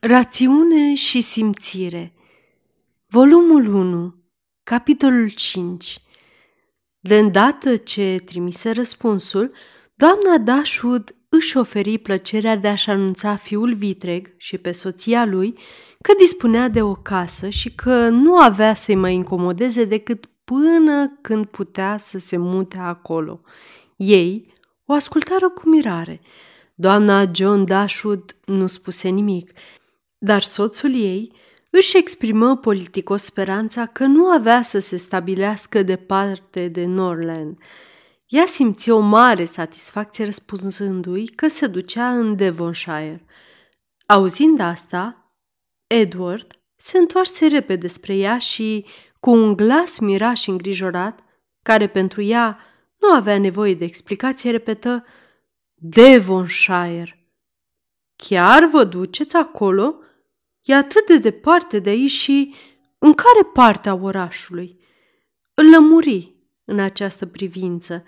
Rațiune și simțire Volumul 1 Capitolul 5 De îndată ce trimise răspunsul, doamna Dashwood își oferi plăcerea de a-și anunța fiul vitreg și pe soția lui că dispunea de o casă și că nu avea să-i mai incomodeze decât până când putea să se mute acolo. Ei o ascultară cu mirare. Doamna John Dashwood nu spuse nimic, dar soțul ei își exprimă politicos speranța că nu avea să se stabilească departe de Norland. Ea simți o mare satisfacție răspunzându-i că se ducea în Devonshire. Auzind asta, Edward se întoarse repede spre ea și, cu un glas mirat și îngrijorat, care pentru ea nu avea nevoie de explicație, repetă Devonshire. Chiar vă duceți acolo?" E atât de departe de aici și în care parte a orașului? Îl lămuri în această privință.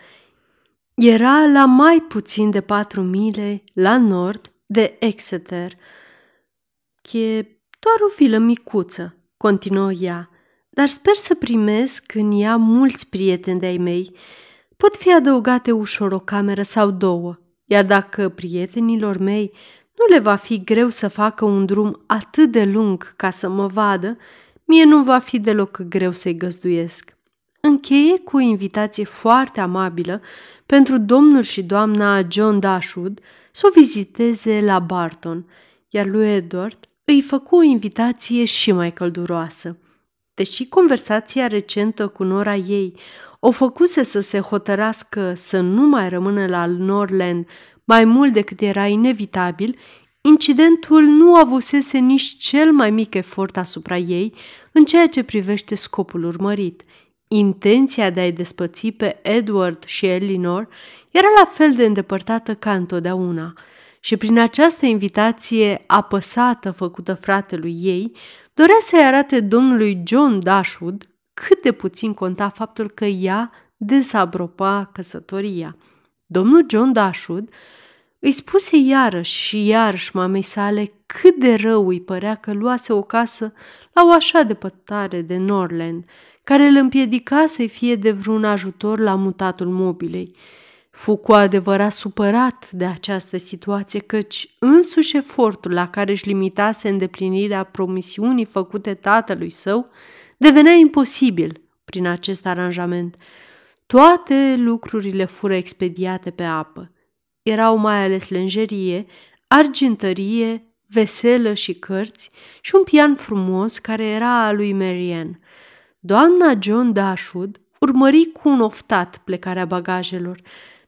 Era la mai puțin de patru mile la nord de Exeter. E doar o vilă micuță, continuă ea, dar sper să primesc în ea mulți prieteni de-ai mei. Pot fi adăugate ușor o cameră sau două, iar dacă prietenilor mei nu le va fi greu să facă un drum atât de lung ca să mă vadă, mie nu va fi deloc greu să-i găzduiesc. Încheie cu o invitație foarte amabilă pentru domnul și doamna John Dashwood să o viziteze la Barton, iar lui Edward îi făcu o invitație și mai călduroasă. Deși conversația recentă cu nora ei o făcuse să se hotărască să nu mai rămână la Norland mai mult decât era inevitabil, incidentul nu avusese nici cel mai mic efort asupra ei în ceea ce privește scopul urmărit. Intenția de a-i despăți pe Edward și Elinor era la fel de îndepărtată ca întotdeauna și prin această invitație apăsată făcută fratelui ei, dorea să-i arate domnului John Dashwood cât de puțin conta faptul că ea dezapropa căsătoria. Domnul John Dashwood îi spuse iarăși și iarăși mamei sale cât de rău îi părea că luase o casă la o așa depărtare de Norland, care îl împiedica să-i fie de vreun ajutor la mutatul mobilei. Fu cu adevărat supărat de această situație, căci însuși efortul la care își limitase îndeplinirea promisiunii făcute tatălui său devenea imposibil prin acest aranjament. Toate lucrurile fură expediate pe apă. Erau mai ales lenjerie, argintărie, veselă și cărți și un pian frumos care era al lui Marianne. Doamna John Dashwood urmări cu un oftat plecarea bagajelor.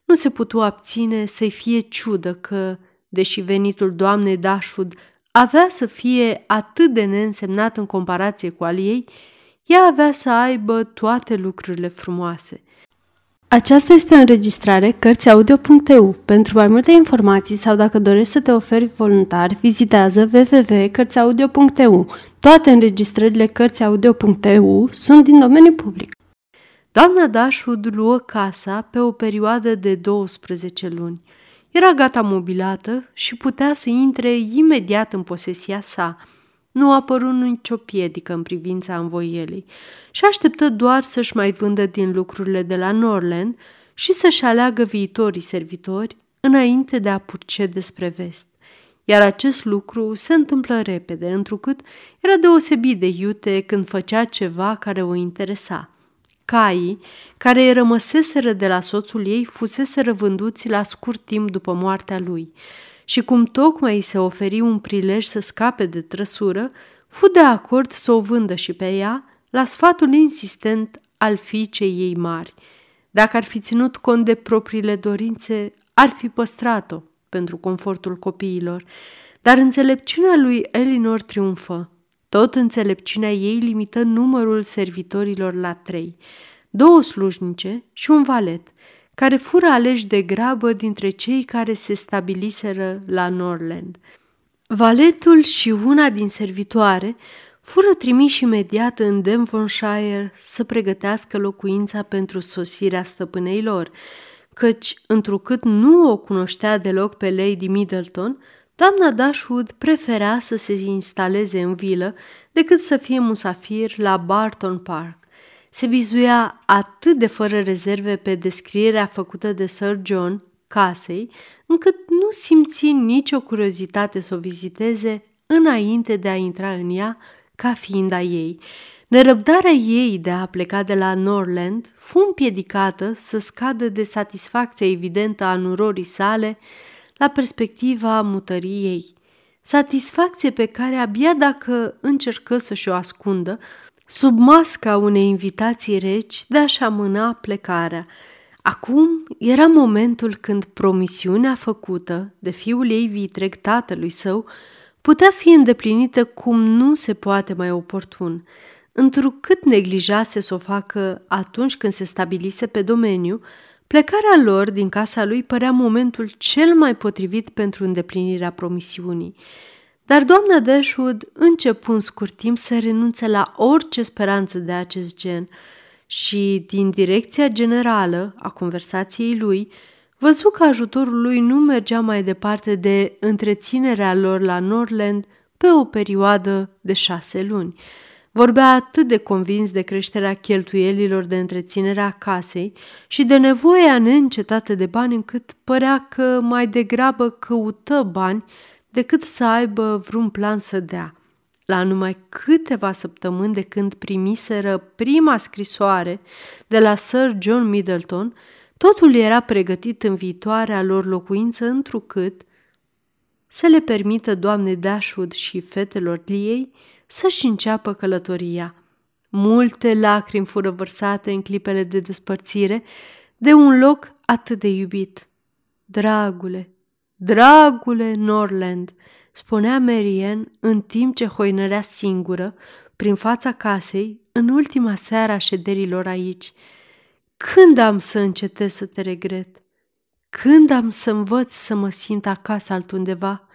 Nu se putu abține să-i fie ciudă că, deși venitul doamnei Dashwood avea să fie atât de neînsemnat în comparație cu al ei, ea avea să aibă toate lucrurile frumoase – aceasta este o înregistrare Cărțiaudio.eu. Pentru mai multe informații sau dacă dorești să te oferi voluntar, vizitează www.cărțiaudio.eu. Toate înregistrările Cărțiaudio.eu sunt din domeniu public. Doamna Dashwood luă casa pe o perioadă de 12 luni. Era gata mobilată și putea să intre imediat în posesia sa – nu a apărut nicio piedică în privința învoielii și așteptă doar să-și mai vândă din lucrurile de la Norland și să-și aleagă viitorii servitori înainte de a purce despre vest. Iar acest lucru se întâmplă repede, întrucât era deosebit de iute când făcea ceva care o interesa. Caii, care îi rămăseseră de la soțul ei, fusese vânduți la scurt timp după moartea lui și cum tocmai îi se oferi un prilej să scape de trăsură, fu de acord să o vândă și pe ea la sfatul insistent al fiicei ei mari. Dacă ar fi ținut cont de propriile dorințe, ar fi păstrat-o pentru confortul copiilor, dar înțelepciunea lui Elinor triumfă. Tot înțelepciunea ei limită numărul servitorilor la trei, două slujnice și un valet, care fură aleși de grabă dintre cei care se stabiliseră la Norland. Valetul și una din servitoare fură trimiși imediat în Devonshire să pregătească locuința pentru sosirea stăpânei lor, căci, întrucât nu o cunoștea deloc pe Lady Middleton, doamna Dashwood prefera să se instaleze în vilă decât să fie musafir la Barton Park. Se bizuia atât de fără rezerve pe descrierea făcută de Sir John casei, încât nu simți nicio curiozitate să o viziteze înainte de a intra în ea ca fiind a ei. Nerăbdarea ei de a pleca de la Norland fu împiedicată să scadă de satisfacția evidentă a nurorii sale la perspectiva mutării ei. Satisfacție pe care abia dacă încercă să-și o ascundă, sub masca unei invitații reci de a-și amâna plecarea. Acum era momentul când promisiunea făcută de fiul ei vitreg tatălui său putea fi îndeplinită cum nu se poate mai oportun. Întrucât neglijase să o facă atunci când se stabilise pe domeniu, plecarea lor din casa lui părea momentul cel mai potrivit pentru îndeplinirea promisiunii. Dar doamna Dashwood începu în scurt timp să renunțe la orice speranță de acest gen și, din direcția generală a conversației lui, văzu că ajutorul lui nu mergea mai departe de întreținerea lor la Norland pe o perioadă de șase luni. Vorbea atât de convins de creșterea cheltuielilor de întreținere a casei și de nevoia neîncetată de bani încât părea că mai degrabă căută bani decât să aibă vreun plan să dea. La numai câteva săptămâni de când primiseră prima scrisoare de la Sir John Middleton, totul era pregătit în viitoarea lor locuință întrucât să le permită doamnei Dashwood și fetelor ei să-și înceapă călătoria. Multe lacrimi fură vărsate în clipele de despărțire de un loc atât de iubit. Dragule, dragule Norland, spunea Marian în timp ce hoinărea singură prin fața casei în ultima seară a șederilor aici. Când am să încetez să te regret? Când am să învăț să mă simt acasă altundeva?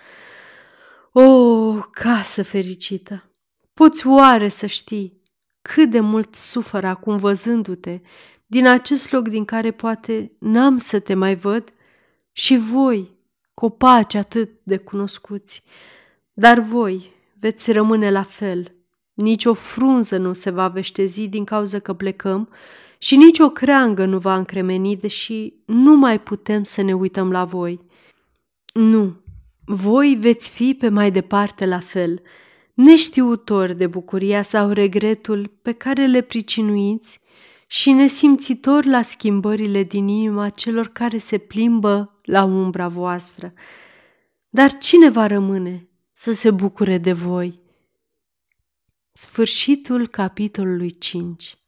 O, casă fericită! Poți oare să știi cât de mult sufăr acum văzându-te din acest loc din care poate n-am să te mai văd? Și voi, copaci atât de cunoscuți, dar voi veți rămâne la fel. Nici o frunză nu se va veștezi din cauza că plecăm și nici o creangă nu va încremeni, deși nu mai putem să ne uităm la voi. Nu, voi veți fi pe mai departe la fel, neștiutori de bucuria sau regretul pe care le pricinuiți și nesimțitor la schimbările din inima celor care se plimbă la umbra voastră. Dar cine va rămâne să se bucure de voi? Sfârșitul capitolului 5